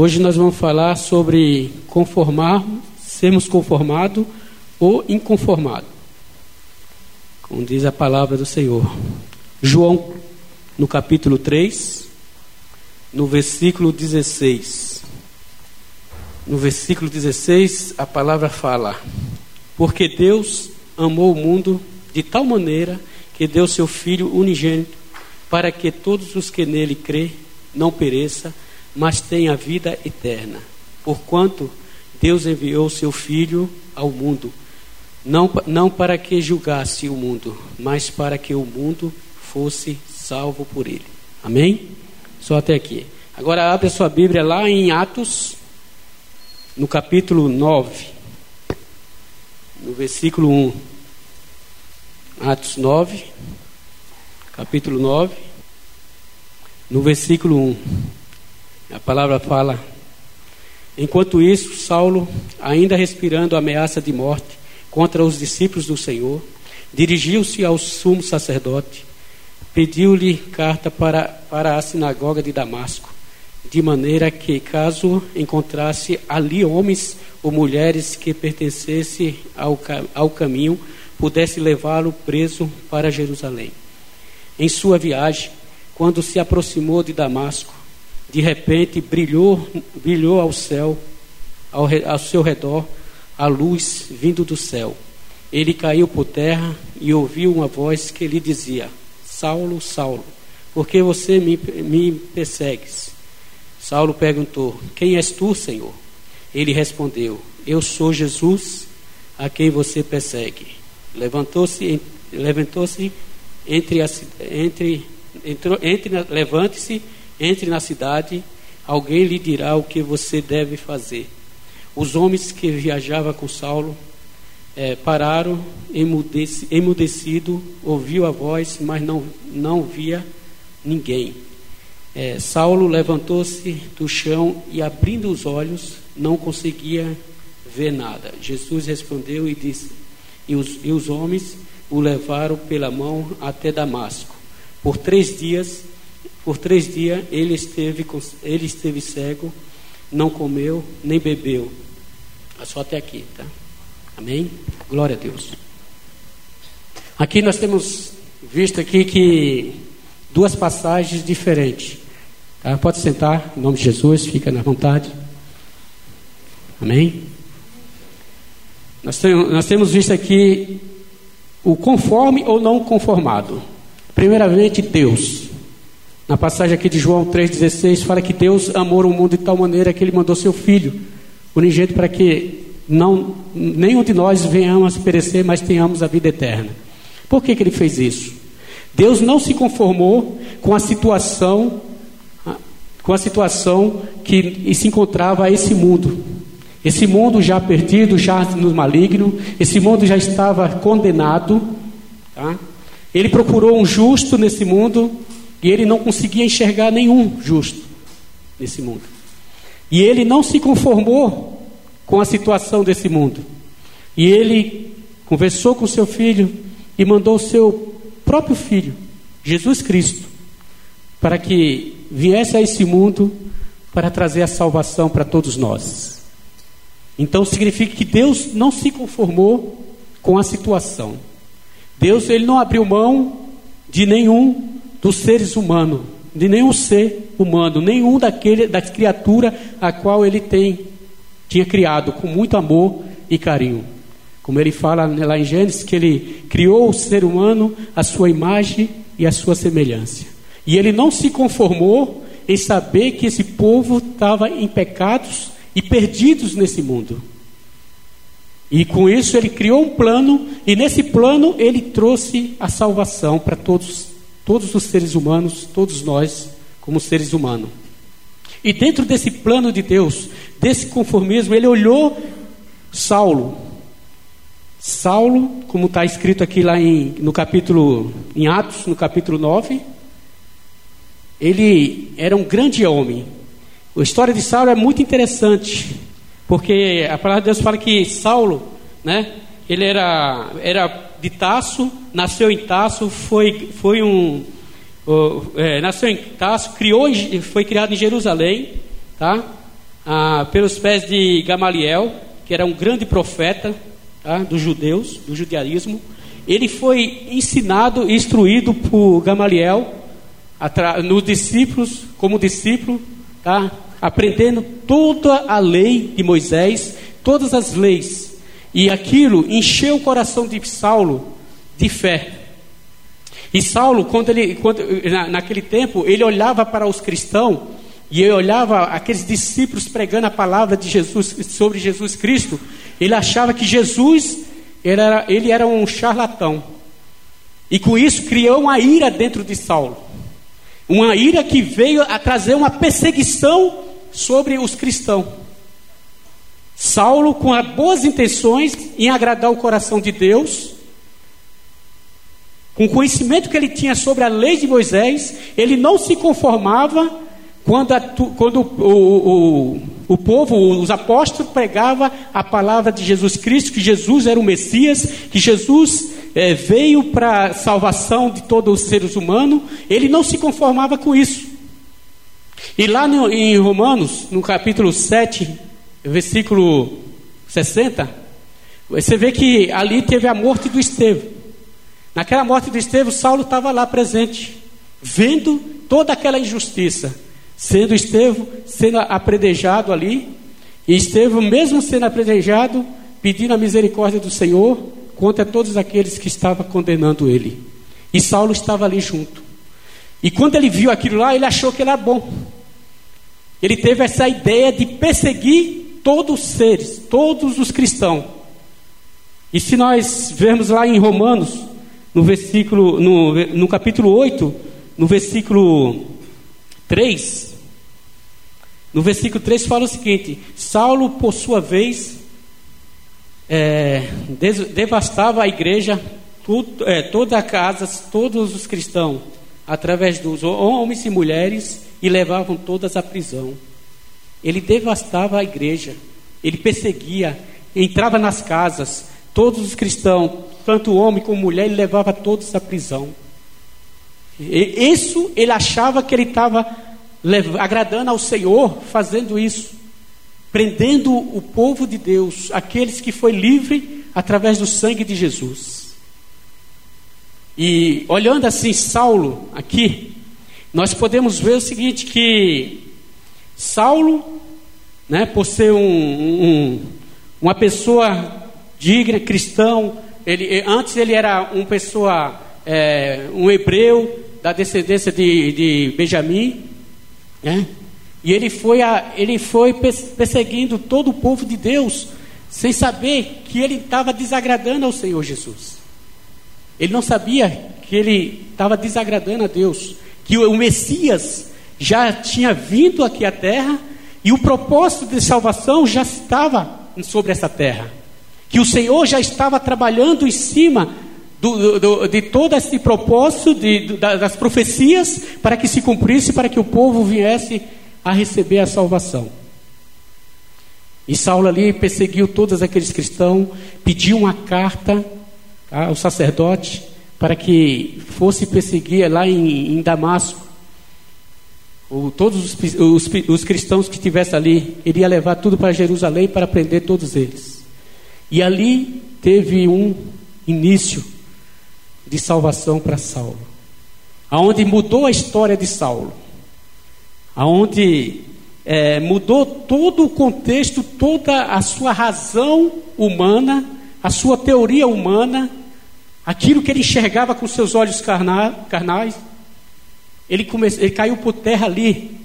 Hoje nós vamos falar sobre conformar, sermos conformados ou inconformados. Como diz a palavra do Senhor. João, no capítulo 3, no versículo 16. No versículo 16, a palavra fala: Porque Deus amou o mundo de tal maneira que deu seu Filho unigênito, para que todos os que nele crê não pereça, mas tenha vida eterna. Porquanto Deus enviou seu Filho ao mundo, não, não para que julgasse o mundo, mas para que o mundo fosse salvo por ele. Amém? Só até aqui. Agora abre a sua Bíblia lá em Atos, no capítulo 9, no versículo 1. Atos 9, capítulo 9, no versículo 1. A palavra fala: Enquanto isso, Saulo, ainda respirando ameaça de morte contra os discípulos do Senhor, dirigiu-se ao sumo sacerdote, pediu-lhe carta para, para a sinagoga de Damasco, de maneira que, caso encontrasse ali homens ou mulheres que pertencessem ao, ao caminho, pudesse levá-lo preso para Jerusalém. Em sua viagem, quando se aproximou de Damasco, de repente brilhou, brilhou ao céu, ao, ao seu redor, a luz vindo do céu. Ele caiu por terra e ouviu uma voz que lhe dizia: Saulo, Saulo, por que você me, me persegues? Saulo perguntou: Quem és tu, Senhor? Ele respondeu: Eu sou Jesus, a quem você persegue. Levantou-se, levantou-se entre, entre, entrou, entre levante-se entre na cidade, alguém lhe dirá o que você deve fazer. Os homens que viajavam com Saulo é, pararam, emudeci, emudecido, ouviu a voz, mas não, não via ninguém. É, Saulo levantou-se do chão e, abrindo os olhos, não conseguia ver nada. Jesus respondeu e disse: E os, e os homens o levaram pela mão até Damasco. Por três dias por três dias ele esteve, ele esteve cego, não comeu nem bebeu. É só até aqui, tá? Amém? Glória a Deus. Aqui nós temos visto aqui que duas passagens diferentes. Tá? Pode sentar, em nome de Jesus, fica na vontade. Amém? Nós temos, nós temos visto aqui o conforme ou não conformado. Primeiramente, Deus. Na passagem aqui de João 3,16 fala que Deus amou o mundo de tal maneira que ele mandou seu filho, unigênito, para que não, nenhum de nós venhamos perecer, mas tenhamos a vida eterna. Por que, que ele fez isso? Deus não se conformou com a situação, com a situação que se encontrava esse mundo. Esse mundo já perdido, já no maligno, esse mundo já estava condenado. Tá? Ele procurou um justo nesse mundo, e ele não conseguia enxergar nenhum justo nesse mundo. E ele não se conformou com a situação desse mundo. E ele conversou com seu filho e mandou o seu próprio filho, Jesus Cristo, para que viesse a esse mundo para trazer a salvação para todos nós. Então significa que Deus não se conformou com a situação. Deus ele não abriu mão de nenhum dos seres humanos, de nenhum ser humano, nenhum daquele, da criatura a qual ele tem, tinha criado com muito amor e carinho. Como ele fala lá em Gênesis, que ele criou o ser humano à sua imagem e à sua semelhança. E ele não se conformou em saber que esse povo estava em pecados e perdidos nesse mundo. E com isso ele criou um plano, e nesse plano ele trouxe a salvação para todos todos os seres humanos, todos nós, como seres humanos. E dentro desse plano de Deus, desse conformismo, ele olhou Saulo. Saulo, como está escrito aqui lá em, no capítulo, em Atos, no capítulo 9, ele era um grande homem. A história de Saulo é muito interessante, porque a palavra de Deus fala que Saulo, né, ele era, era de Tasso, nasceu em Tasso, foi, foi um. É, nasceu em Tasso, criou, foi criado em Jerusalém, tá? ah, pelos pés de Gamaliel, que era um grande profeta tá, dos judeus, do judaísmo. Ele foi ensinado instruído por Gamaliel, nos discípulos, como discípulo, tá, aprendendo toda a lei de Moisés, todas as leis. E aquilo encheu o coração de Saulo de fé. E Saulo, quando ele, quando, na, naquele tempo, ele olhava para os cristãos e ele olhava aqueles discípulos pregando a palavra de Jesus sobre Jesus Cristo, ele achava que Jesus era, ele era um charlatão. E com isso criou uma ira dentro de Saulo. Uma ira que veio a trazer uma perseguição sobre os cristãos. Saulo, com as boas intenções em agradar o coração de Deus, com o conhecimento que ele tinha sobre a lei de Moisés, ele não se conformava quando, a, quando o, o, o, povo, os apóstolos, pregava a palavra de Jesus Cristo, que Jesus era o Messias, que Jesus é, veio para a salvação de todos os seres humanos, ele não se conformava com isso. E lá no, em Romanos, no capítulo 7, versículo 60, você vê que ali teve a morte do Estevão. Naquela morte de Estevão, Saulo estava lá presente, vendo toda aquela injustiça, sendo Estevão sendo apredejado ali, e Estevão, mesmo sendo apredejado, pedindo a misericórdia do Senhor contra todos aqueles que estavam condenando ele. E Saulo estava ali junto. E quando ele viu aquilo lá, ele achou que era bom. Ele teve essa ideia de perseguir todos os seres, todos os cristãos. E se nós vermos lá em Romanos, no versículo, no, no capítulo 8, no versículo 3, no versículo 3 fala o seguinte: Saulo, por sua vez, é, devastava a igreja, tudo, é, toda a casa, todos os cristãos, através dos homens e mulheres, e levavam todas à prisão. Ele devastava a igreja, ele perseguia, entrava nas casas, todos os cristãos, tanto homem como mulher, ele levava todos à prisão. E isso ele achava que ele estava agradando ao Senhor fazendo isso, prendendo o povo de Deus, aqueles que foi livre através do sangue de Jesus. E olhando assim Saulo aqui, nós podemos ver o seguinte que Saulo, né, por ser um, um, uma pessoa digna, cristão, ele, antes ele era uma pessoa, é, um hebreu da descendência de, de Benjamim, né? e ele foi, a, ele foi perseguindo todo o povo de Deus, sem saber que ele estava desagradando ao Senhor Jesus. Ele não sabia que ele estava desagradando a Deus, que o Messias já tinha vindo aqui à terra e o propósito de salvação já estava sobre essa terra que o Senhor já estava trabalhando em cima do, do, de todo esse propósito de, das profecias para que se cumprisse, para que o povo viesse a receber a salvação. E Saulo ali perseguiu todos aqueles cristãos, pediu uma carta tá, ao sacerdote para que fosse perseguir lá em, em Damasco. Todos os, os, os cristãos que estivessem ali, ele ia levar tudo para Jerusalém para prender todos eles. E ali teve um início de salvação para Saulo, aonde mudou a história de Saulo, aonde é, mudou todo o contexto, toda a sua razão humana, a sua teoria humana, aquilo que ele enxergava com seus olhos carnais, ele, come, ele caiu por terra ali,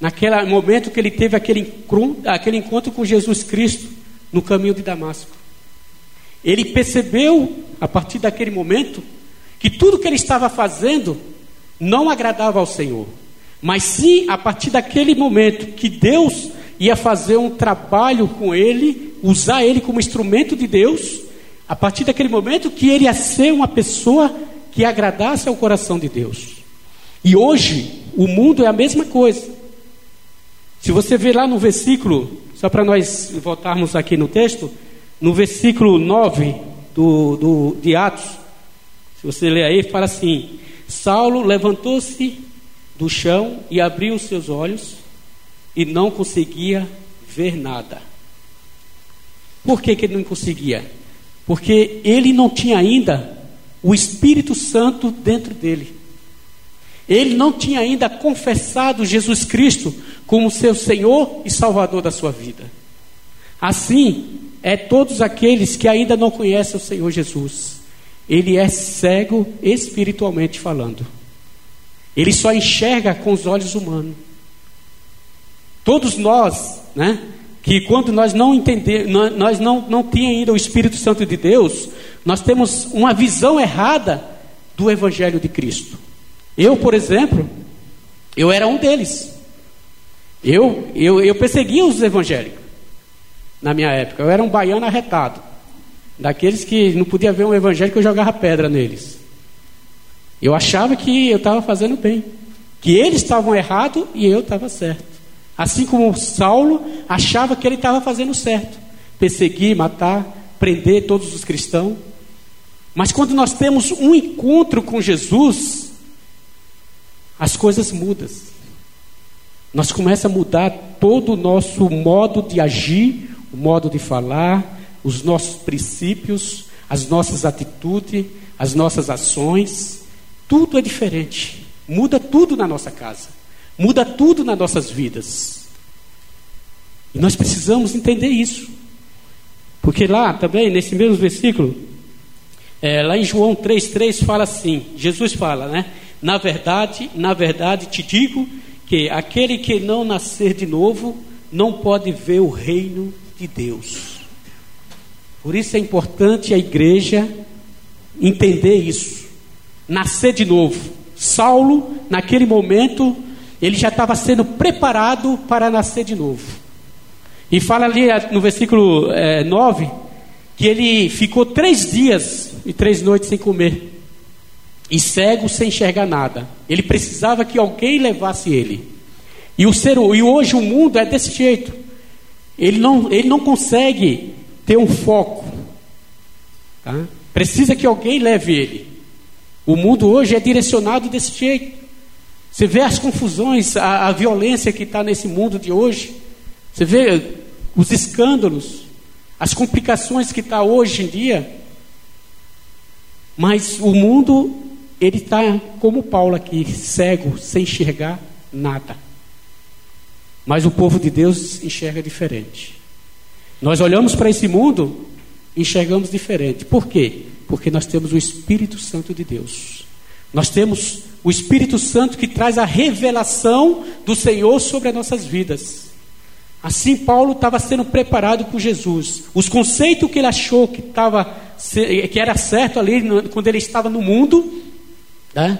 naquele momento que ele teve aquele, aquele encontro com Jesus Cristo no caminho de Damasco. Ele percebeu, a partir daquele momento, que tudo que ele estava fazendo não agradava ao Senhor. Mas sim, a partir daquele momento que Deus ia fazer um trabalho com ele, usar ele como instrumento de Deus, a partir daquele momento que ele ia ser uma pessoa que agradasse ao coração de Deus. E hoje, o mundo é a mesma coisa. Se você ver lá no versículo, só para nós voltarmos aqui no texto, no versículo 9 do, do, de Atos, se você ler aí, fala assim: Saulo levantou-se do chão e abriu os seus olhos e não conseguia ver nada. Por que, que ele não conseguia? Porque ele não tinha ainda o Espírito Santo dentro dele. Ele não tinha ainda confessado Jesus Cristo como seu Senhor e Salvador da sua vida. Assim, é todos aqueles que ainda não conhecem o Senhor Jesus. Ele é cego espiritualmente falando. Ele só enxerga com os olhos humanos. Todos nós, né? Que quando nós não entender, nós não, não tínhamos ainda o Espírito Santo de Deus, nós temos uma visão errada do Evangelho de Cristo. Eu, por exemplo, eu era um deles. Eu, eu, eu perseguia os evangélicos na minha época. Eu era um baiano arretado. Daqueles que não podia ver um evangélico, eu jogava pedra neles. Eu achava que eu estava fazendo bem. Que eles estavam errados e eu estava certo. Assim como Saulo achava que ele estava fazendo certo. Perseguir, matar, prender todos os cristãos. Mas quando nós temos um encontro com Jesus, as coisas mudam. Nós começamos a mudar todo o nosso modo de agir, o modo de falar, os nossos princípios, as nossas atitudes, as nossas ações. Tudo é diferente. Muda tudo na nossa casa. Muda tudo nas nossas vidas. E nós precisamos entender isso. Porque lá também, nesse mesmo versículo, é, lá em João 3,3 fala assim: Jesus fala, né? Na verdade, na verdade te digo que aquele que não nascer de novo não pode ver o reino de Deus. Por isso é importante a igreja entender isso. Nascer de novo. Saulo, naquele momento, ele já estava sendo preparado para nascer de novo. E fala ali no versículo é, 9 que ele ficou três dias e três noites sem comer e cego sem enxergar nada. Ele precisava que alguém levasse ele. E, o ser, e hoje o mundo é desse jeito. Ele não, ele não consegue ter um foco. Tá? Precisa que alguém leve ele. O mundo hoje é direcionado desse jeito. Você vê as confusões, a, a violência que está nesse mundo de hoje. Você vê os escândalos, as complicações que está hoje em dia. Mas o mundo ele está como Paulo aqui, cego, sem enxergar nada. Mas o povo de Deus enxerga diferente. Nós olhamos para esse mundo, enxergamos diferente. Por quê? Porque nós temos o Espírito Santo de Deus. Nós temos o Espírito Santo que traz a revelação do Senhor sobre as nossas vidas. Assim, Paulo estava sendo preparado por Jesus. Os conceitos que ele achou que, estava, que era certo ali quando ele estava no mundo, né?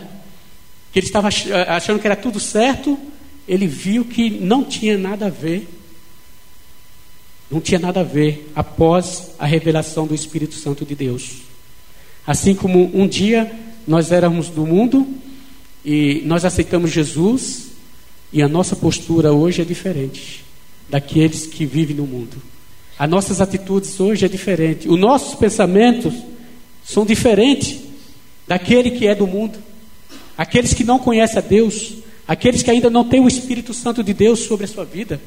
que ele estava achando que era tudo certo, ele viu que não tinha nada a ver. Não tinha nada a ver após a revelação do Espírito Santo de Deus. Assim como um dia nós éramos do mundo e nós aceitamos Jesus, e a nossa postura hoje é diferente daqueles que vivem no mundo. As nossas atitudes hoje é diferente. Os nossos pensamentos são diferentes daquele que é do mundo. Aqueles que não conhecem a Deus, aqueles que ainda não têm o Espírito Santo de Deus sobre a sua vida.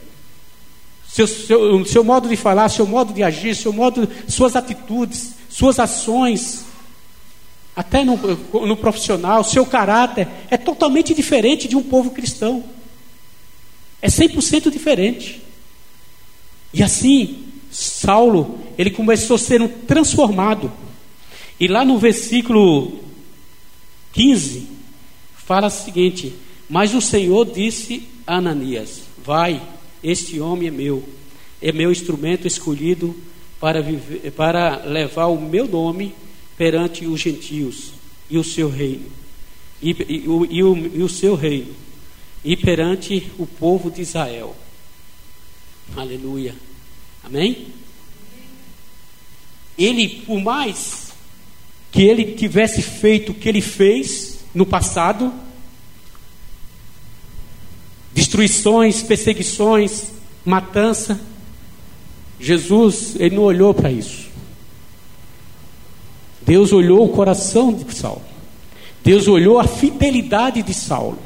Seu, seu, seu modo de falar, seu modo de agir, seu modo, suas atitudes, suas ações, até no, no profissional, seu caráter, é totalmente diferente de um povo cristão. É 100% diferente. E assim, Saulo, ele começou a ser transformado. E lá no versículo 15, fala o seguinte: Mas o Senhor disse a Ananias: Vai, este homem é meu, é meu instrumento escolhido para, viver, para levar o meu nome perante os gentios e o seu reino, e, e, e, o, e, o, e o seu reino, e perante o povo de Israel. Aleluia. Amém? Ele, por mais que ele tivesse feito o que ele fez no passado, destruições, perseguições, matança, Jesus, ele não olhou para isso. Deus olhou o coração de Saulo. Deus olhou a fidelidade de Saulo.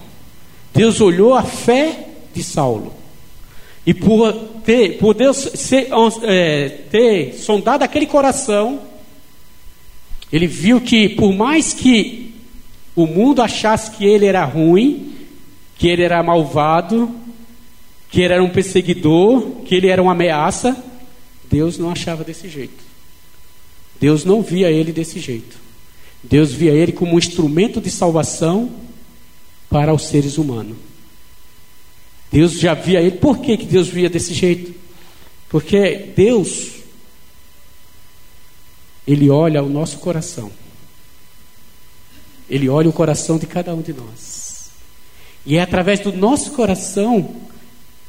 Deus olhou a fé de Saulo. E por ter, por Deus ser, é, ter sondado aquele coração, ele viu que por mais que o mundo achasse que ele era ruim, que ele era malvado, que ele era um perseguidor, que ele era uma ameaça, Deus não achava desse jeito. Deus não via ele desse jeito. Deus via ele como um instrumento de salvação para os seres humanos. Deus já via ele. Por que, que Deus via desse jeito? Porque Deus, Ele olha o nosso coração. Ele olha o coração de cada um de nós. E é através do nosso coração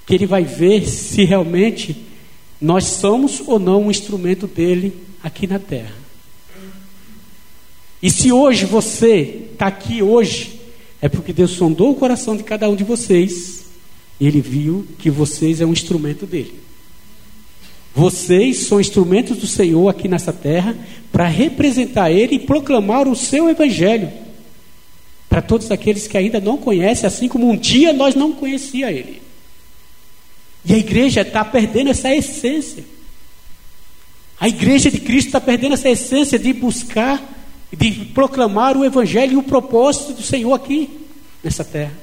que Ele vai ver se realmente nós somos ou não um instrumento dele aqui na terra. E se hoje você está aqui hoje, é porque Deus sondou o coração de cada um de vocês e Ele viu que vocês é um instrumento dele. Vocês são instrumentos do Senhor aqui nessa terra para representar Ele e proclamar o seu Evangelho para todos aqueles que ainda não conhecem, assim como um dia nós não conhecia Ele. E a igreja está perdendo essa essência. A igreja de Cristo está perdendo essa essência de buscar, de proclamar o Evangelho e o propósito do Senhor aqui nessa terra.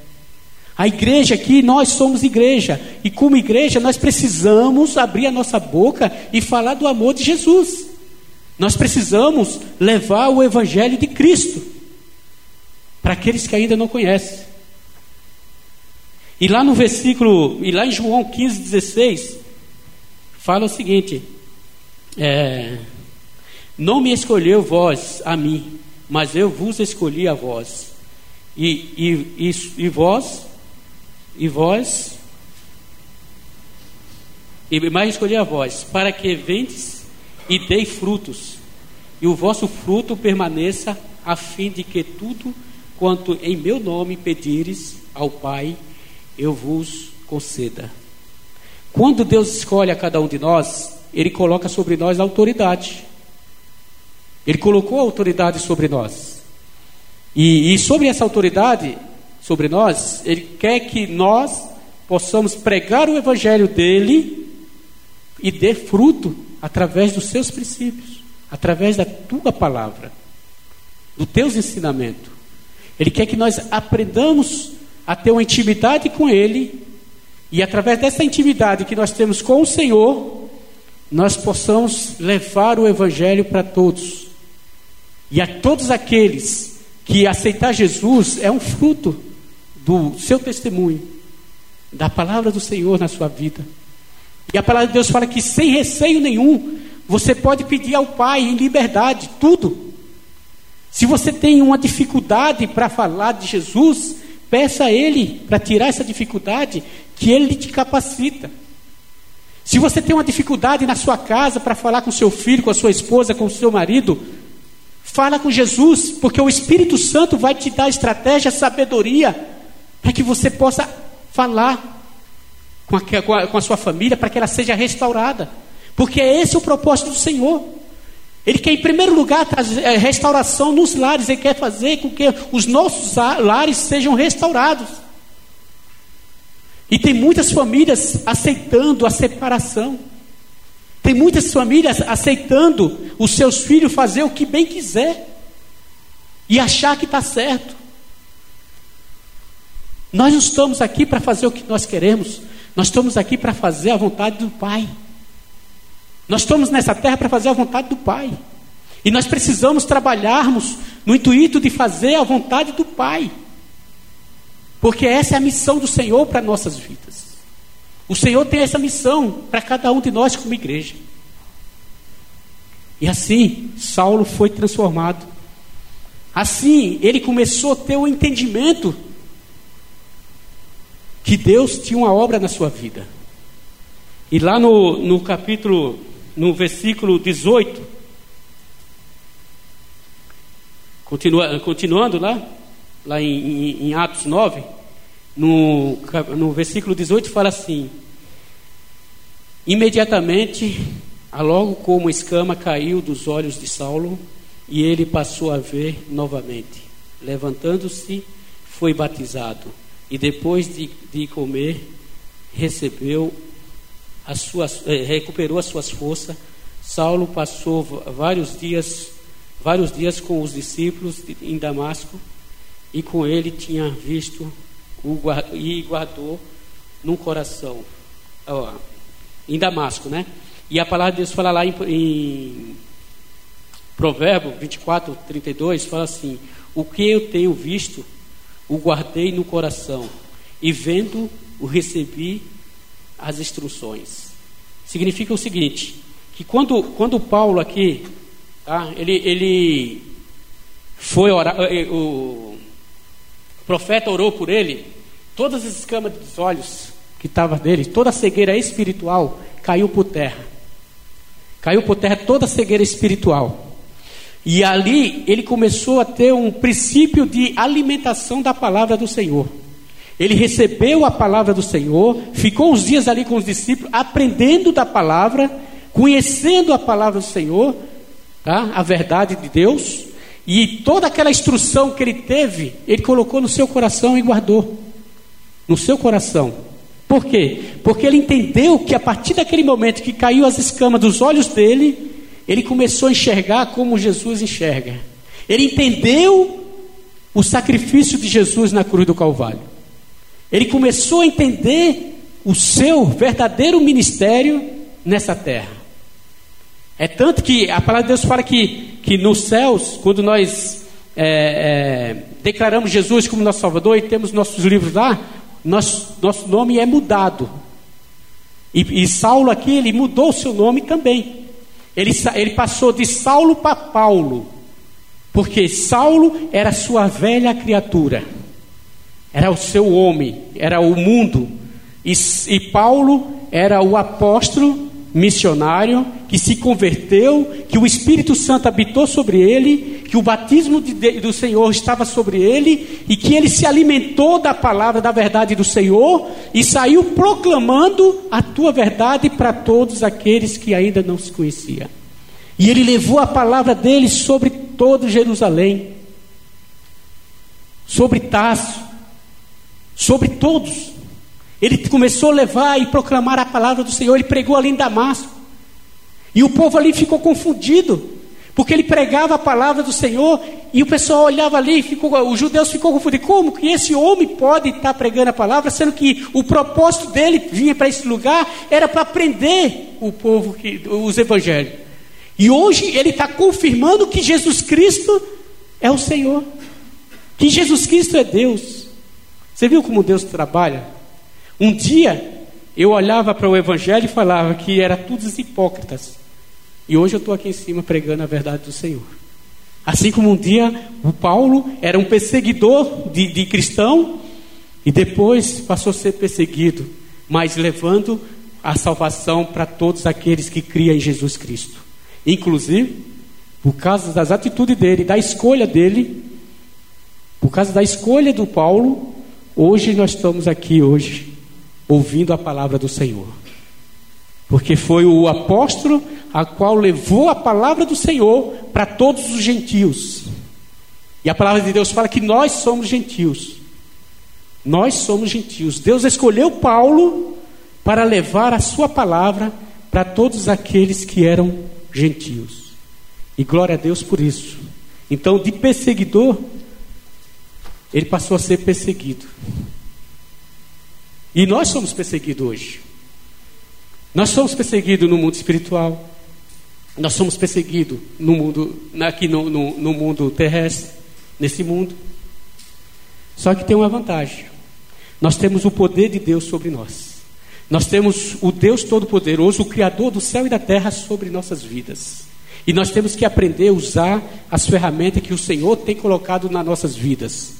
A igreja aqui, nós somos igreja, e como igreja, nós precisamos abrir a nossa boca e falar do amor de Jesus. Nós precisamos levar o Evangelho de Cristo para aqueles que ainda não conhecem. E lá no versículo, e lá em João 15, 16, fala o seguinte: é, Não me escolheu vós a mim, mas eu vos escolhi a vós. E, e, e, e vós, e vós, e mais escolhi a vós, para que vendes e dei frutos, e o vosso fruto permaneça, a fim de que tudo quanto em meu nome pedires ao Pai, eu vos conceda. Quando Deus escolhe a cada um de nós, Ele coloca sobre nós a autoridade. Ele colocou a autoridade sobre nós. E, e sobre essa autoridade sobre nós, Ele quer que nós possamos pregar o Evangelho dele e dê fruto através dos seus princípios, através da tua palavra, dos teus ensinamentos. Ele quer que nós aprendamos a ter uma intimidade com Ele, e através dessa intimidade que nós temos com o Senhor, nós possamos levar o Evangelho para todos. E a todos aqueles que aceitar Jesus é um fruto do seu testemunho, da palavra do Senhor na sua vida. E a palavra de Deus fala que sem receio nenhum, você pode pedir ao Pai em liberdade tudo. Se você tem uma dificuldade para falar de Jesus, Peça a Ele para tirar essa dificuldade, que Ele te capacita. Se você tem uma dificuldade na sua casa para falar com seu filho, com a sua esposa, com o seu marido, fala com Jesus, porque o Espírito Santo vai te dar estratégia, sabedoria, para que você possa falar com a, com a, com a sua família, para que ela seja restaurada. Porque esse é o propósito do Senhor. Ele quer, em primeiro lugar, trazer é, restauração nos lares. Ele quer fazer com que os nossos lares sejam restaurados. E tem muitas famílias aceitando a separação. Tem muitas famílias aceitando os seus filhos fazer o que bem quiser. E achar que está certo. Nós não estamos aqui para fazer o que nós queremos. Nós estamos aqui para fazer a vontade do Pai. Nós estamos nessa terra para fazer a vontade do Pai. E nós precisamos trabalharmos no intuito de fazer a vontade do Pai. Porque essa é a missão do Senhor para nossas vidas. O Senhor tem essa missão para cada um de nós como igreja. E assim, Saulo foi transformado. Assim, ele começou a ter o entendimento que Deus tinha uma obra na sua vida. E lá no, no capítulo no versículo 18, continua, continuando lá, lá em, em, Atos 9, no, no versículo 18 fala assim: Imediatamente, logo como escama caiu dos olhos de Saulo, e ele passou a ver novamente. Levantando-se, foi batizado, e depois de, de comer, recebeu as suas, eh, recuperou as suas forças. Saulo passou vários dias, vários dias com os discípulos em Damasco e com ele tinha visto o, e guardou num coração, ó, em Damasco, né? E a palavra de Deus fala lá em, em Provérbio 24, 32, fala assim: O que eu tenho visto, o guardei no coração, e vendo, o recebi as instruções. Significa o seguinte: que quando, quando Paulo aqui, tá, ele, ele foi orar, eh, o profeta orou por ele, todas as escamas dos olhos que estavam dele, toda a cegueira espiritual caiu por terra. Caiu por terra toda a cegueira espiritual. E ali ele começou a ter um princípio de alimentação da palavra do Senhor. Ele recebeu a palavra do Senhor, ficou uns dias ali com os discípulos, aprendendo da palavra, conhecendo a palavra do Senhor, tá? a verdade de Deus, e toda aquela instrução que ele teve, ele colocou no seu coração e guardou. No seu coração. Por quê? Porque ele entendeu que a partir daquele momento que caiu as escamas dos olhos dele, ele começou a enxergar como Jesus enxerga. Ele entendeu o sacrifício de Jesus na cruz do Calvário. Ele começou a entender o seu verdadeiro ministério nessa terra. É tanto que a palavra de Deus fala que, que nos céus, quando nós é, é, declaramos Jesus como nosso Salvador e temos nossos livros lá, nosso, nosso nome é mudado. E, e Saulo aqui, ele mudou o seu nome também. Ele, ele passou de Saulo para Paulo, porque Saulo era sua velha criatura, era o seu homem, era o mundo, e, e Paulo era o apóstolo missionário que se converteu, que o Espírito Santo habitou sobre ele, que o batismo de, do Senhor estava sobre ele e que ele se alimentou da palavra da verdade do Senhor e saiu proclamando a tua verdade para todos aqueles que ainda não se conheciam. E ele levou a palavra dele sobre todo Jerusalém, sobre Tasso, sobre todos. Ele começou a levar e proclamar a palavra do Senhor. Ele pregou ali em Damasco. E o povo ali ficou confundido. Porque ele pregava a palavra do Senhor e o pessoal olhava ali, e ficou, os judeus ficou confundidos. Como que esse homem pode estar pregando a palavra, sendo que o propósito dele vinha para esse lugar era para aprender o povo, que, os evangelhos. E hoje ele está confirmando que Jesus Cristo é o Senhor, que Jesus Cristo é Deus. Você viu como Deus trabalha? Um dia eu olhava para o Evangelho e falava que era todos hipócritas. E hoje eu estou aqui em cima pregando a verdade do Senhor. Assim como um dia o Paulo era um perseguidor de, de cristão e depois passou a ser perseguido, mas levando a salvação para todos aqueles que criam em Jesus Cristo. Inclusive, por causa das atitudes dele, da escolha dele, por causa da escolha do Paulo, hoje nós estamos aqui hoje ouvindo a palavra do Senhor. Porque foi o apóstolo a qual levou a palavra do Senhor para todos os gentios. E a palavra de Deus fala que nós somos gentios. Nós somos gentios. Deus escolheu Paulo para levar a sua palavra para todos aqueles que eram gentios. E glória a Deus por isso. Então, de perseguidor, ele passou a ser perseguido. E nós somos perseguidos hoje. Nós somos perseguidos no mundo espiritual. Nós somos perseguidos no mundo, aqui no, no, no mundo terrestre, nesse mundo. Só que tem uma vantagem. Nós temos o poder de Deus sobre nós. Nós temos o Deus Todo-Poderoso, o Criador do céu e da terra sobre nossas vidas. E nós temos que aprender a usar as ferramentas que o Senhor tem colocado nas nossas vidas,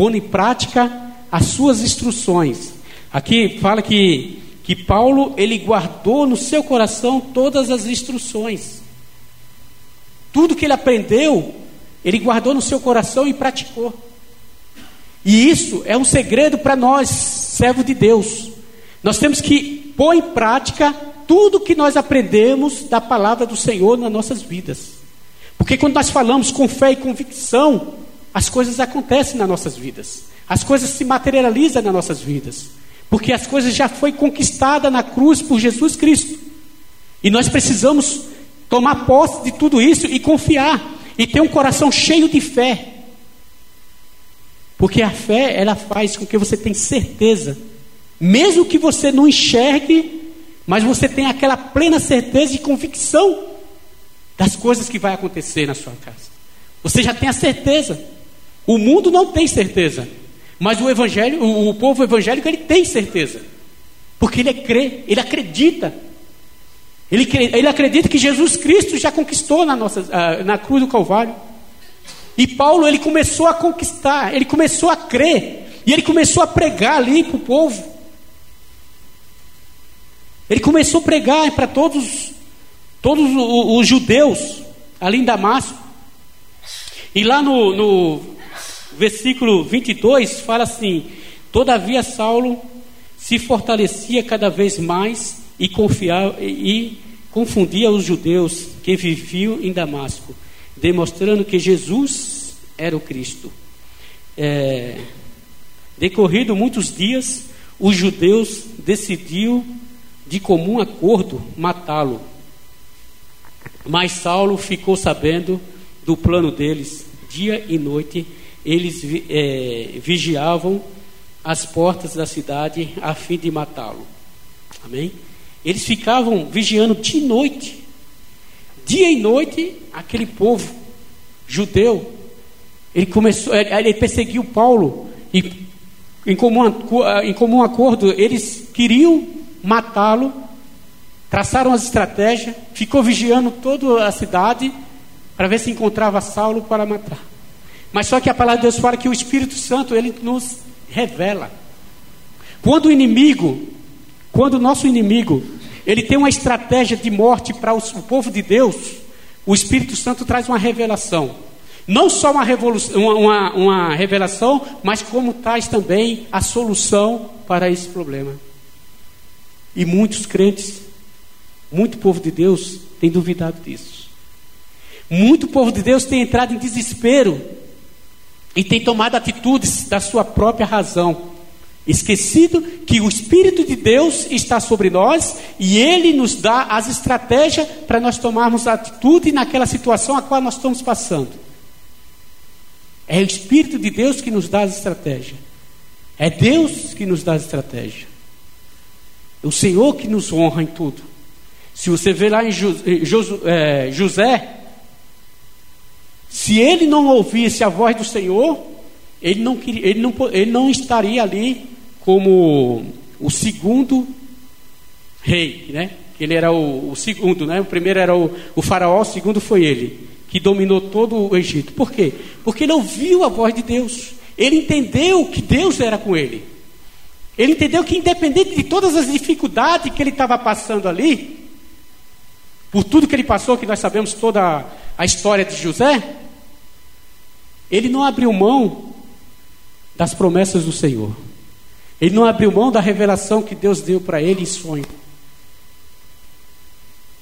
pondo em prática as suas instruções, Aqui fala que, que Paulo ele guardou no seu coração todas as instruções. Tudo que ele aprendeu, ele guardou no seu coração e praticou. E isso é um segredo para nós, servo de Deus. Nós temos que pôr em prática tudo que nós aprendemos da palavra do Senhor nas nossas vidas. Porque quando nós falamos com fé e convicção, as coisas acontecem nas nossas vidas. As coisas se materializam nas nossas vidas. Porque as coisas já foi conquistada na cruz por Jesus Cristo. E nós precisamos tomar posse de tudo isso e confiar e ter um coração cheio de fé. Porque a fé, ela faz com que você tenha certeza, mesmo que você não enxergue, mas você tem aquela plena certeza e convicção das coisas que vai acontecer na sua casa. Você já tem a certeza. O mundo não tem certeza. Mas o evangelho, o, povo evangélico, ele tem certeza. Porque ele crê, ele acredita. Ele, ele acredita que Jesus Cristo já conquistou na, nossa, uh, na cruz do Calvário. E Paulo, ele começou a conquistar, ele começou a crer. E ele começou a pregar ali para o povo. Ele começou a pregar para todos, todos os, os judeus ali em Damasco. E lá no, no versículo 22 fala assim: Todavia Saulo se fortalecia cada vez mais e, confiava, e confundia os judeus que viviam em Damasco, demonstrando que Jesus era o Cristo. É, decorrido muitos dias, os judeus decidiu de comum acordo matá-lo. Mas Saulo ficou sabendo do plano deles dia e noite eles é, vigiavam as portas da cidade a fim de matá-lo. Amém? Eles ficavam vigiando de noite, dia e noite, aquele povo judeu. Ele começou, ele perseguiu Paulo e em comum, em comum acordo eles queriam matá-lo, traçaram as estratégias, ficou vigiando toda a cidade para ver se encontrava Saulo para matar. Mas só que a palavra de Deus fala que o Espírito Santo ele nos revela. Quando o inimigo, quando o nosso inimigo, ele tem uma estratégia de morte para o povo de Deus, o Espírito Santo traz uma revelação. Não só uma, uma, uma, uma revelação, mas como traz também a solução para esse problema. E muitos crentes, muito povo de Deus, tem duvidado disso. Muito povo de Deus tem entrado em desespero e tem tomado atitudes da sua própria razão, esquecido que o Espírito de Deus está sobre nós e ele nos dá as estratégias para nós tomarmos atitude naquela situação a qual nós estamos passando. É o Espírito de Deus que nos dá as estratégias. É Deus que nos dá as estratégias. É o Senhor que nos honra em tudo. Se você vê lá em é, José, se ele não ouvisse a voz do Senhor, ele não, queria, ele não, ele não estaria ali como o segundo rei, né? Ele era o, o segundo, né? O primeiro era o, o faraó, o segundo foi ele, que dominou todo o Egito. Por quê? Porque ele ouviu a voz de Deus. Ele entendeu que Deus era com ele. Ele entendeu que independente de todas as dificuldades que ele estava passando ali, por tudo que ele passou, que nós sabemos toda a história de José, ele não abriu mão das promessas do Senhor. Ele não abriu mão da revelação que Deus deu para ele em sonho.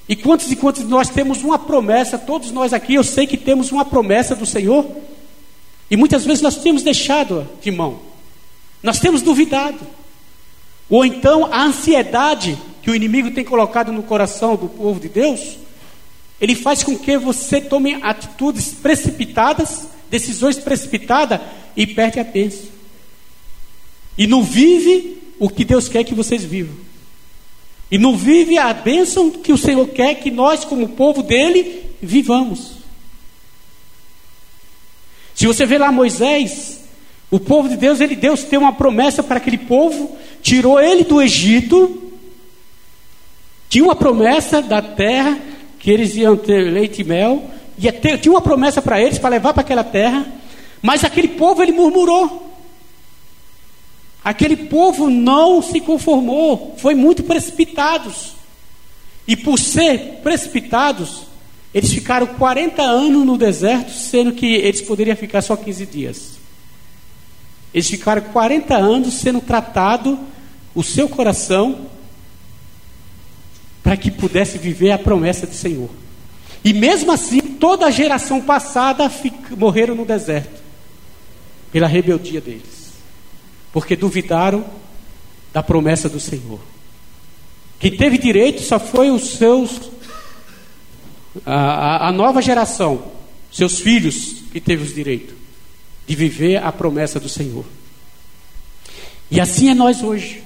E quantos e quantos nós temos uma promessa, todos nós aqui, eu sei que temos uma promessa do Senhor, e muitas vezes nós temos deixado de mão, nós temos duvidado, ou então a ansiedade que o inimigo tem colocado no coração do povo de Deus, ele faz com que você tome atitudes precipitadas, decisões precipitadas e perde a bênção. E não vive o que Deus quer que vocês vivam. E não vive a bênção que o Senhor quer que nós, como povo dele, vivamos. Se você vê lá Moisés, o povo de Deus, ele Deus tem uma promessa para aquele povo, tirou ele do Egito, tinha uma promessa da terra, que eles iam ter leite e mel, e ter, tinha uma promessa para eles, para levar para aquela terra, mas aquele povo ele murmurou. Aquele povo não se conformou, foi muito precipitados. E por ser precipitados, eles ficaram 40 anos no deserto, sendo que eles poderiam ficar só 15 dias. Eles ficaram 40 anos sendo tratado o seu coração para que pudesse viver a promessa do Senhor. E mesmo assim, toda a geração passada fica, morreram no deserto pela rebeldia deles, porque duvidaram da promessa do Senhor. Quem teve direito só foi os seus a, a, nova geração, seus filhos que teve os direitos de viver a promessa do Senhor. E assim é nós hoje.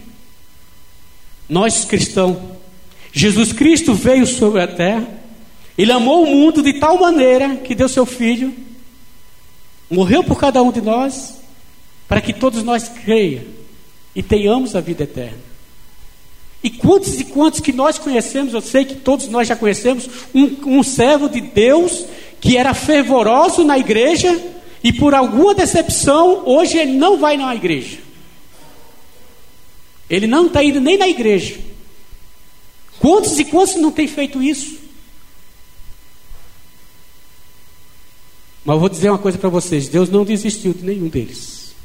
Nós cristãos. Jesus Cristo veio sobre a terra, ele amou o mundo de tal maneira que deu seu filho, morreu por cada um de nós, para que todos nós creiam e tenhamos a vida eterna. E quantos e quantos que nós conhecemos, eu sei que todos nós já conhecemos, um, um servo de Deus que era fervoroso na igreja e por alguma decepção, hoje ele não vai na igreja. Ele não está indo nem na igreja. Quantos e quantos não têm feito isso? Mas eu vou dizer uma coisa para vocês: Deus não desistiu de nenhum deles.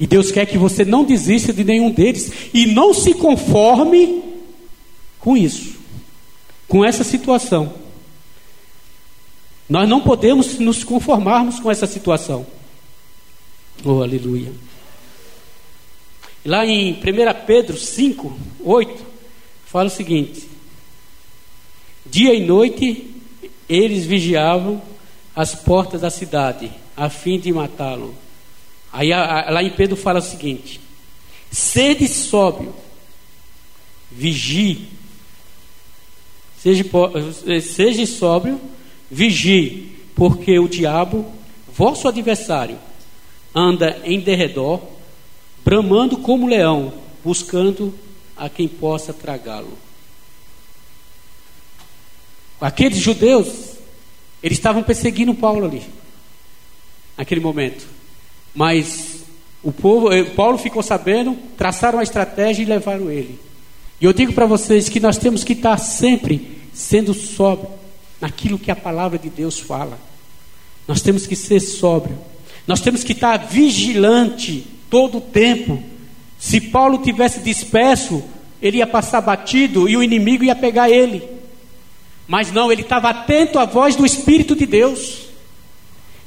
E Deus quer que você não desista de nenhum deles e não se conforme com isso, com essa situação. Nós não podemos nos conformarmos com essa situação. Oh, aleluia. Lá em 1 Pedro 5, 8, fala o seguinte: Dia e noite eles vigiavam as portas da cidade, a fim de matá-lo. Aí lá em Pedro fala o seguinte: sede sóbrio, vigie, seja, seja sóbrio, vigie, porque o diabo, vosso adversário, anda em derredor, bramando como leão, buscando a quem possa tragá-lo. Aqueles judeus, eles estavam perseguindo Paulo ali, naquele momento. Mas o povo, eh, Paulo ficou sabendo, traçaram a estratégia e levaram ele. E eu digo para vocês que nós temos que estar sempre sendo sóbrio naquilo que a palavra de Deus fala. Nós temos que ser sóbrio. Nós temos que estar vigilante todo o tempo. Se Paulo tivesse disperso, ele ia passar batido e o inimigo ia pegar ele. Mas não, ele estava atento à voz do Espírito de Deus.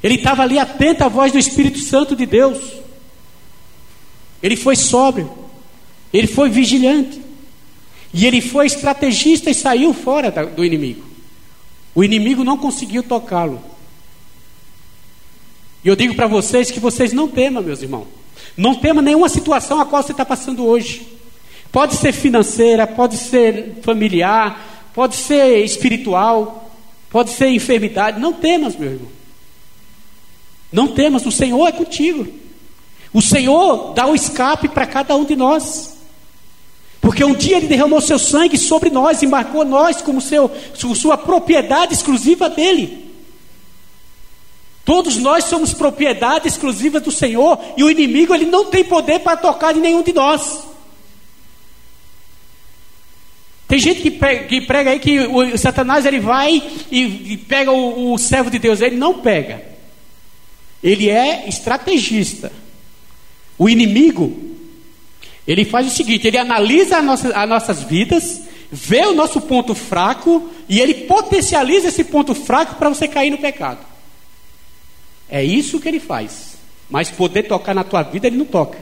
Ele estava ali atento à voz do Espírito Santo de Deus. Ele foi sóbrio. Ele foi vigilante. E ele foi estrategista e saiu fora do inimigo. O inimigo não conseguiu tocá-lo. E eu digo para vocês que vocês não temam, meus irmãos. Não temam nenhuma situação a qual você está passando hoje. Pode ser financeira, pode ser familiar, pode ser espiritual, pode ser enfermidade. Não temas, meu irmão. Não temas, o Senhor é contigo. O Senhor dá o escape para cada um de nós. Porque um dia Ele derramou seu sangue sobre nós e marcou nós como seu, sua propriedade exclusiva dele. Todos nós somos propriedade exclusiva do Senhor e o inimigo ele não tem poder para tocar em nenhum de nós. Tem gente que prega, que prega aí que o Satanás ele vai e, e pega o, o servo de Deus. Ele não pega. Ele é estrategista. O inimigo, ele faz o seguinte: ele analisa nossa, as nossas vidas, vê o nosso ponto fraco e ele potencializa esse ponto fraco para você cair no pecado. É isso que ele faz. Mas poder tocar na tua vida, ele não toca.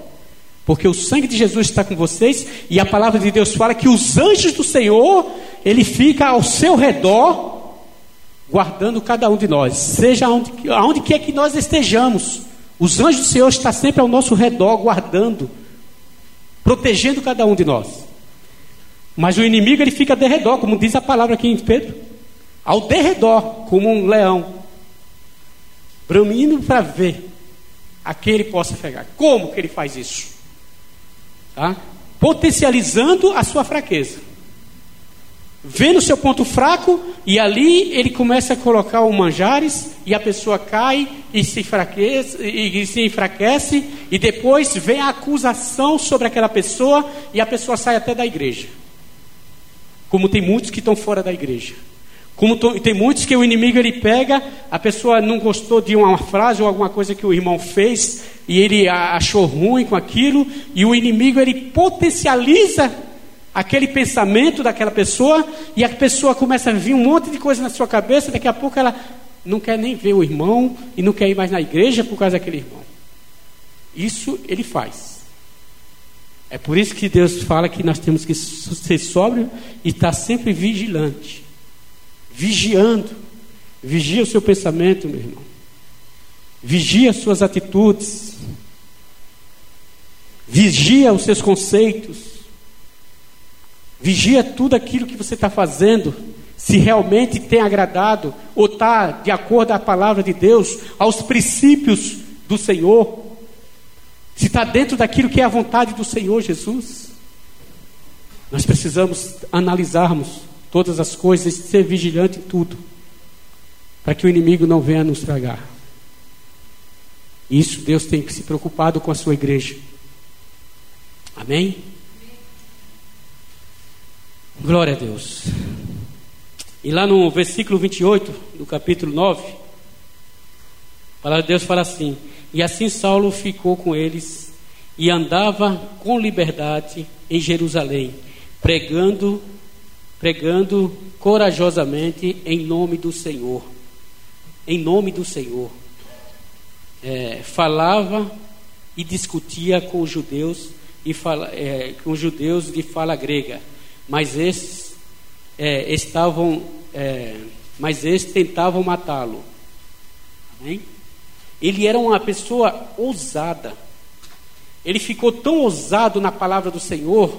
Porque o sangue de Jesus está com vocês e a palavra de Deus fala que os anjos do Senhor, ele fica ao seu redor guardando cada um de nós, seja onde, aonde quer que nós estejamos. Os anjos do Senhor estão sempre ao nosso redor, guardando, protegendo cada um de nós. Mas o inimigo ele fica derredor, como diz a palavra aqui em Pedro, ao derredor, como um leão, bramindo para ver a quem ele possa pegar. Como que ele faz isso? Tá? Potencializando a sua fraqueza vendo o seu ponto fraco e ali ele começa a colocar o manjares e a pessoa cai e se enfraquece e, e se enfraquece e depois vem a acusação sobre aquela pessoa e a pessoa sai até da igreja. Como tem muitos que estão fora da igreja. Como tem muitos que o inimigo ele pega, a pessoa não gostou de uma frase ou alguma coisa que o irmão fez e ele achou ruim com aquilo e o inimigo ele potencializa aquele pensamento daquela pessoa e a pessoa começa a vir um monte de coisa na sua cabeça, daqui a pouco ela não quer nem ver o irmão e não quer ir mais na igreja por causa daquele irmão. Isso ele faz. É por isso que Deus fala que nós temos que ser sóbrio e estar sempre vigilante, vigiando. Vigia o seu pensamento, meu irmão. Vigia as suas atitudes. Vigia os seus conceitos. Vigia tudo aquilo que você está fazendo. Se realmente tem agradado ou está de acordo a palavra de Deus, aos princípios do Senhor. Se está dentro daquilo que é a vontade do Senhor Jesus. Nós precisamos analisarmos todas as coisas ser vigilante em tudo para que o inimigo não venha nos tragar. Isso Deus tem que se preocupado com a sua igreja. Amém? Glória a Deus. E lá no versículo 28 do capítulo 9, a palavra de Deus fala assim: E assim Saulo ficou com eles e andava com liberdade em Jerusalém, pregando, pregando corajosamente em nome do Senhor em nome do Senhor. É, falava e discutia com os judeus e fala, é, com os judeus de fala grega, mas esses é, estavam, é, mas esses tentavam matá-lo. Ele era uma pessoa ousada. Ele ficou tão ousado na palavra do Senhor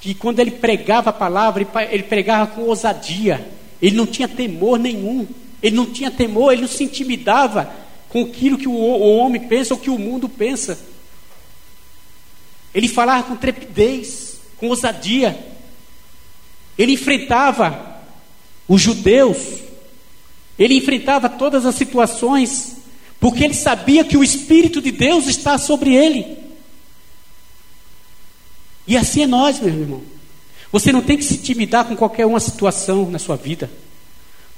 que quando ele pregava a palavra, ele pregava com ousadia. Ele não tinha temor nenhum. Ele não tinha temor, ele não se intimidava com aquilo que o, homem pensa ou que o mundo pensa. Ele falava com trepidez, com ousadia. Ele enfrentava os judeus, ele enfrentava todas as situações, porque ele sabia que o Espírito de Deus está sobre ele. E assim é nós, meu irmão. Você não tem que se intimidar com qualquer uma situação na sua vida.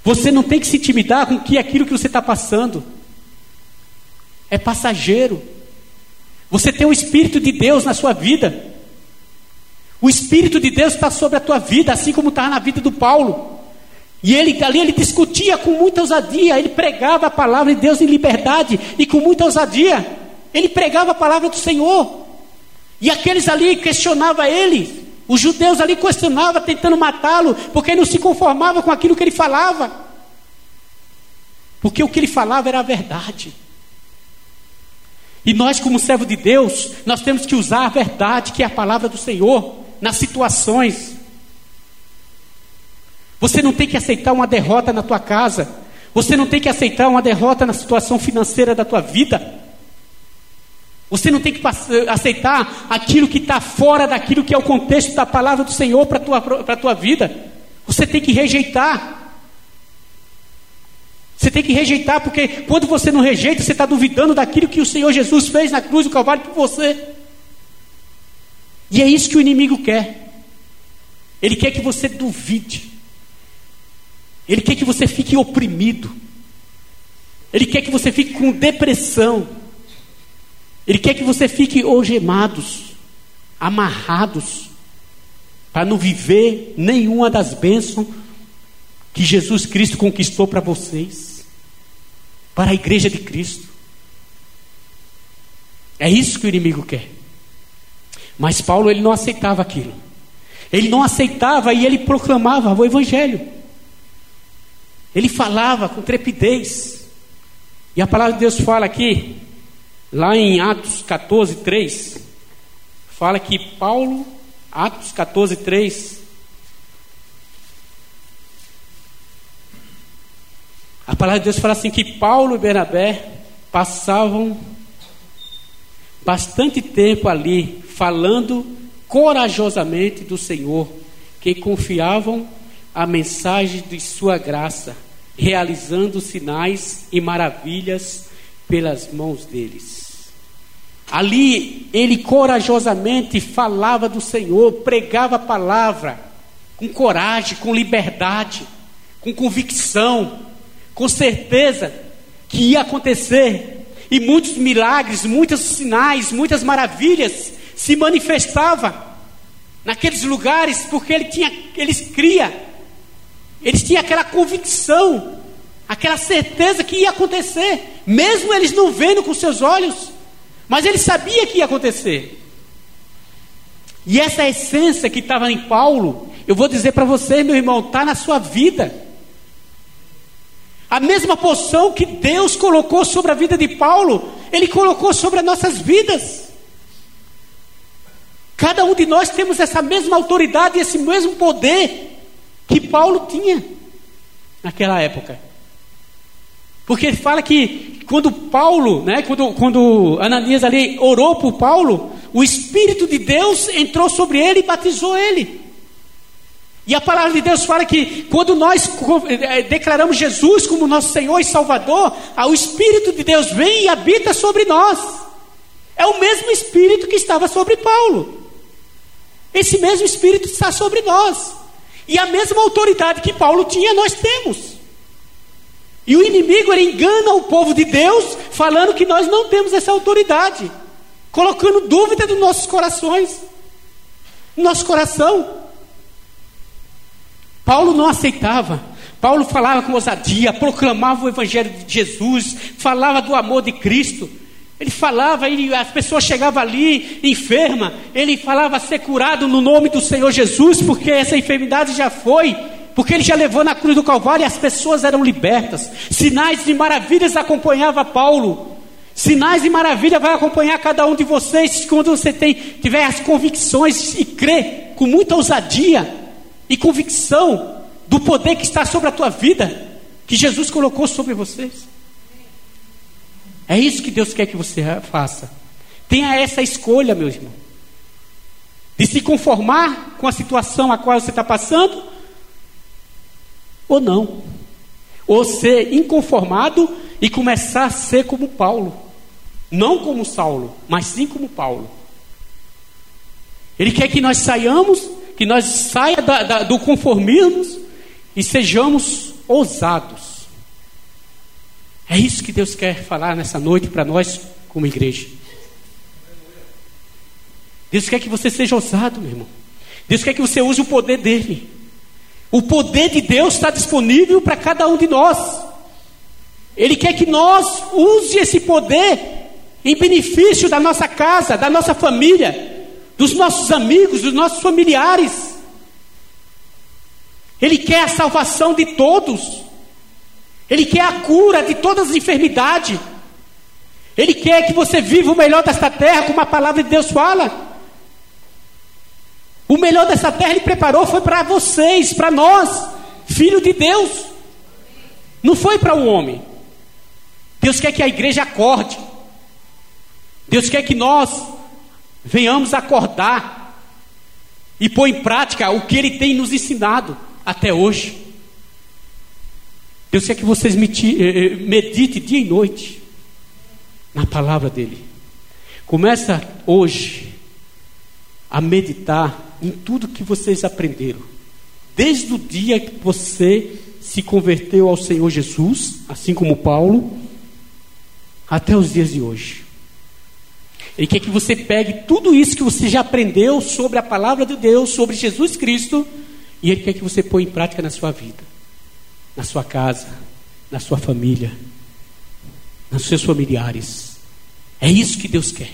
Você não tem que se intimidar com que aquilo que você está passando é passageiro. Você tem o Espírito de Deus na sua vida. O Espírito de Deus está sobre a tua vida, assim como está na vida do Paulo. E ele ali ele discutia com muita ousadia, ele pregava a palavra de Deus em liberdade e com muita ousadia. Ele pregava a palavra do Senhor. E aqueles ali questionavam ele. Os judeus ali questionavam, tentando matá-lo, porque não se conformava com aquilo que ele falava. Porque o que ele falava era a verdade. E nós, como servo de Deus, nós temos que usar a verdade, que é a palavra do Senhor, nas situações. Você não tem que aceitar uma derrota na tua casa. Você não tem que aceitar uma derrota na situação financeira da tua vida. Você não tem que aceitar aquilo que está fora daquilo que é o contexto da palavra do Senhor para a tua, tua vida. Você tem que rejeitar. Você tem que rejeitar, porque quando você não rejeita, você está duvidando daquilo que o Senhor Jesus fez na cruz do Calvário por você. E é isso que o inimigo quer. Ele quer que você duvide. Ele quer que você fique oprimido. Ele quer que você fique com depressão. Ele quer que você fique algemados, amarrados, para não viver nenhuma das bênçãos que Jesus Cristo conquistou para vocês, para a igreja de Cristo. É isso que o inimigo quer. Mas Paulo ele não aceitava aquilo. Ele não aceitava e ele proclamava o evangelho. Ele falava com trepidez. E a palavra de Deus fala aqui Lá em Atos 14, 3, fala que Paulo, Atos 14, 3, a palavra de Deus fala assim que Paulo e Bernabé passavam bastante tempo ali falando corajosamente do Senhor, que confiavam a mensagem de sua graça, realizando sinais e maravilhas pelas mãos deles. Ali ele corajosamente falava do Senhor, pregava a palavra com coragem, com liberdade, com convicção, com certeza que ia acontecer. E muitos milagres, muitos sinais, muitas maravilhas se manifestavam naqueles lugares porque ele tinha, eles cria, eles tinham aquela convicção, aquela certeza que ia acontecer, mesmo eles não vendo com seus olhos, mas ele sabia que ia acontecer. E essa essência que estava em Paulo, eu vou dizer para você, meu irmão, está na sua vida. A mesma porção que Deus colocou sobre a vida de Paulo, Ele colocou sobre as nossas vidas. Cada um de nós temos essa mesma autoridade, esse mesmo poder que Paulo tinha naquela época. Porque ele fala que quando Paulo, né, quando, quando Ananias ali orou por Paulo, o Espírito de Deus entrou sobre ele e batizou ele. E a palavra de Deus fala que quando nós eh, declaramos Jesus como nosso Senhor e Salvador, o Espírito de Deus vem e habita sobre nós. É o mesmo Espírito que estava sobre Paulo. Esse mesmo Espírito está sobre nós. E a mesma autoridade que Paulo tinha, nós temos. E o inimigo ele engana o povo de Deus, falando que nós não temos essa autoridade, colocando dúvida nos nossos corações, no nosso coração. Paulo não aceitava. Paulo falava com ousadia, proclamava o evangelho de Jesus, falava do amor de Cristo. Ele falava, e as pessoas chegavam ali enferma, ele falava ser curado no nome do Senhor Jesus, porque essa enfermidade já foi porque ele já levou na cruz do Calvário e as pessoas eram libertas. Sinais e maravilhas acompanhava Paulo. Sinais e maravilha vai acompanhar cada um de vocês quando você tem, tiver as convicções e crê com muita ousadia e convicção do poder que está sobre a tua vida, que Jesus colocou sobre vocês. É isso que Deus quer que você faça. Tenha essa escolha, meu irmão, de se conformar com a situação a qual você está passando ou não. Ou ser inconformado e começar a ser como Paulo. Não como Saulo, mas sim como Paulo. Ele quer que nós saiamos, que nós saia da, da, do conformismo e sejamos ousados. É isso que Deus quer falar nessa noite para nós como igreja. Deus quer que você seja ousado, meu irmão. Deus quer que você use o poder dele. O poder de Deus está disponível para cada um de nós. Ele quer que nós use esse poder em benefício da nossa casa, da nossa família, dos nossos amigos, dos nossos familiares. Ele quer a salvação de todos. Ele quer a cura de todas as enfermidades. Ele quer que você viva o melhor desta terra, como a palavra de Deus fala. O melhor dessa terra ele preparou foi para vocês, para nós, filho de Deus. Não foi para o homem. Deus quer que a igreja acorde. Deus quer que nós venhamos acordar e pôr em prática o que Ele tem nos ensinado até hoje. Deus quer que vocês eh, eh, medite dia e noite na palavra dEle. Começa hoje a meditar em tudo que vocês aprenderam. Desde o dia que você se converteu ao Senhor Jesus, assim como Paulo, até os dias de hoje. Ele quer que você pegue tudo isso que você já aprendeu sobre a palavra de Deus, sobre Jesus Cristo, e Ele quer que você ponha em prática na sua vida, na sua casa, na sua família, nos seus familiares. É isso que Deus quer.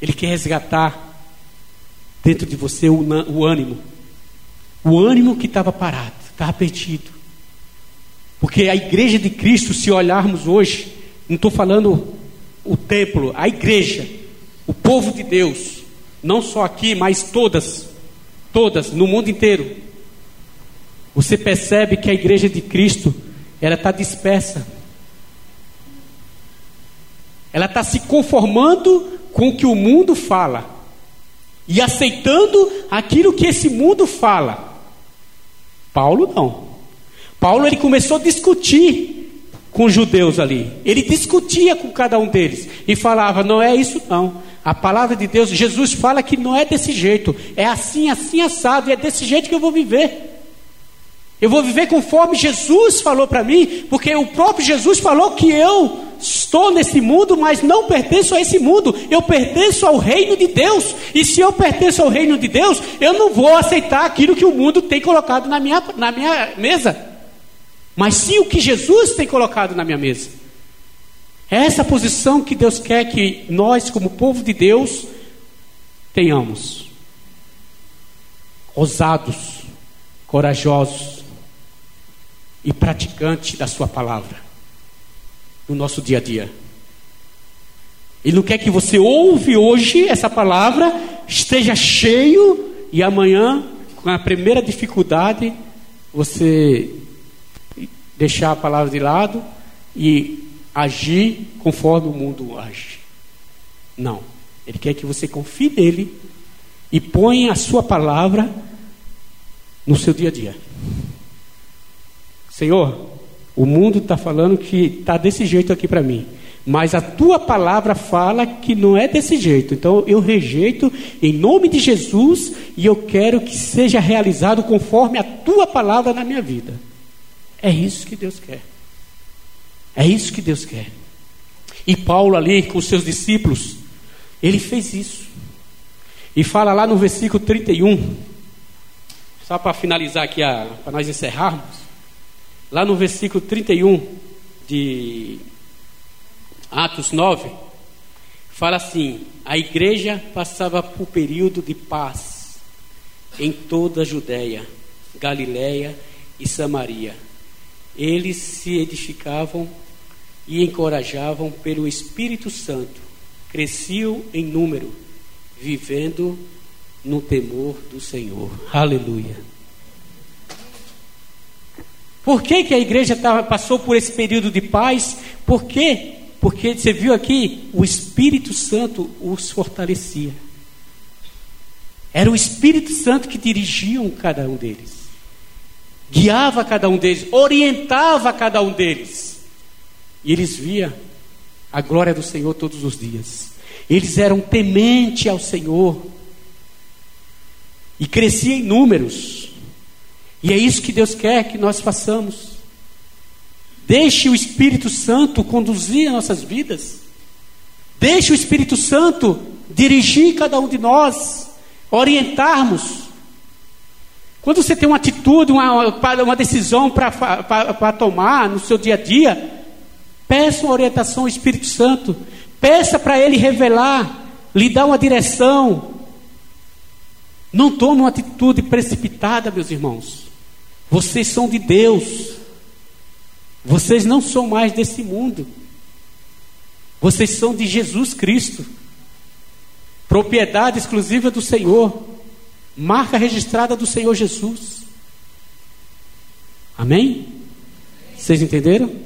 Ele quer resgatar dentro de você o, o ânimo. O ânimo que estava parado, estava perdido. Porque a igreja de Cristo, se olharmos hoje, não estou falando o templo, a igreja, o povo de Deus, não só aqui, mas todas, todas, no mundo inteiro. Você percebe que a igreja de Cristo, ela está dispersa. Ela está se conformando com o que o mundo fala e aceitando aquilo que esse mundo fala. Paulo não. Paulo ele começou a discutir com os judeus ali. Ele discutia com cada um deles e falava: "Não é isso não. A palavra de Deus, Jesus fala que não é desse jeito. É assim, assim assado, e é desse jeito que eu vou viver. Eu vou viver conforme Jesus falou para mim, porque o próprio Jesus falou que eu estou nesse mundo, mas não pertenço a esse mundo. Eu pertenço ao reino de Deus. E se eu pertenço ao reino de Deus, eu não vou aceitar aquilo que o mundo tem colocado na minha, na minha mesa. Mas sim o que Jesus tem colocado na minha mesa. É essa posição que Deus quer que nós, como povo de Deus, tenhamos ousados, corajosos e praticantes da Sua palavra no nosso dia a dia. Ele não quer que você ouve hoje essa palavra, esteja cheio e amanhã, com a primeira dificuldade, você deixar a palavra de lado e agir conforme o mundo age. Não. Ele quer que você confie nele e ponha a sua palavra no seu dia a dia. Senhor, o mundo está falando que está desse jeito aqui para mim. Mas a tua palavra fala que não é desse jeito. Então eu rejeito em nome de Jesus e eu quero que seja realizado conforme a tua palavra na minha vida. É isso que Deus quer. É isso que Deus quer. E Paulo ali com os seus discípulos, ele fez isso. E fala lá no versículo 31, só para finalizar aqui, para nós encerrarmos, lá no versículo 31 de Atos 9, fala assim: a igreja passava por período de paz em toda a Judéia, Galiléia e Samaria. Eles se edificavam e encorajavam pelo Espírito Santo, cresciam em número, vivendo no temor do Senhor. Aleluia. Por que, que a igreja tava, passou por esse período de paz? Por quê? Porque você viu aqui, o Espírito Santo os fortalecia. Era o Espírito Santo que dirigia cada um deles, guiava cada um deles, orientava cada um deles. E eles viam a glória do Senhor todos os dias. Eles eram tementes ao Senhor e cresciam em números. E é isso que Deus quer que nós façamos. Deixe o Espírito Santo conduzir as nossas vidas. Deixe o Espírito Santo dirigir cada um de nós, orientarmos. Quando você tem uma atitude, uma, uma decisão para tomar no seu dia a dia, peça uma orientação ao Espírito Santo. Peça para Ele revelar, lhe dar uma direção. Não tome uma atitude precipitada, meus irmãos. Vocês são de Deus. Vocês não são mais desse mundo. Vocês são de Jesus Cristo. Propriedade exclusiva do Senhor. Marca registrada do Senhor Jesus. Amém? Vocês entenderam?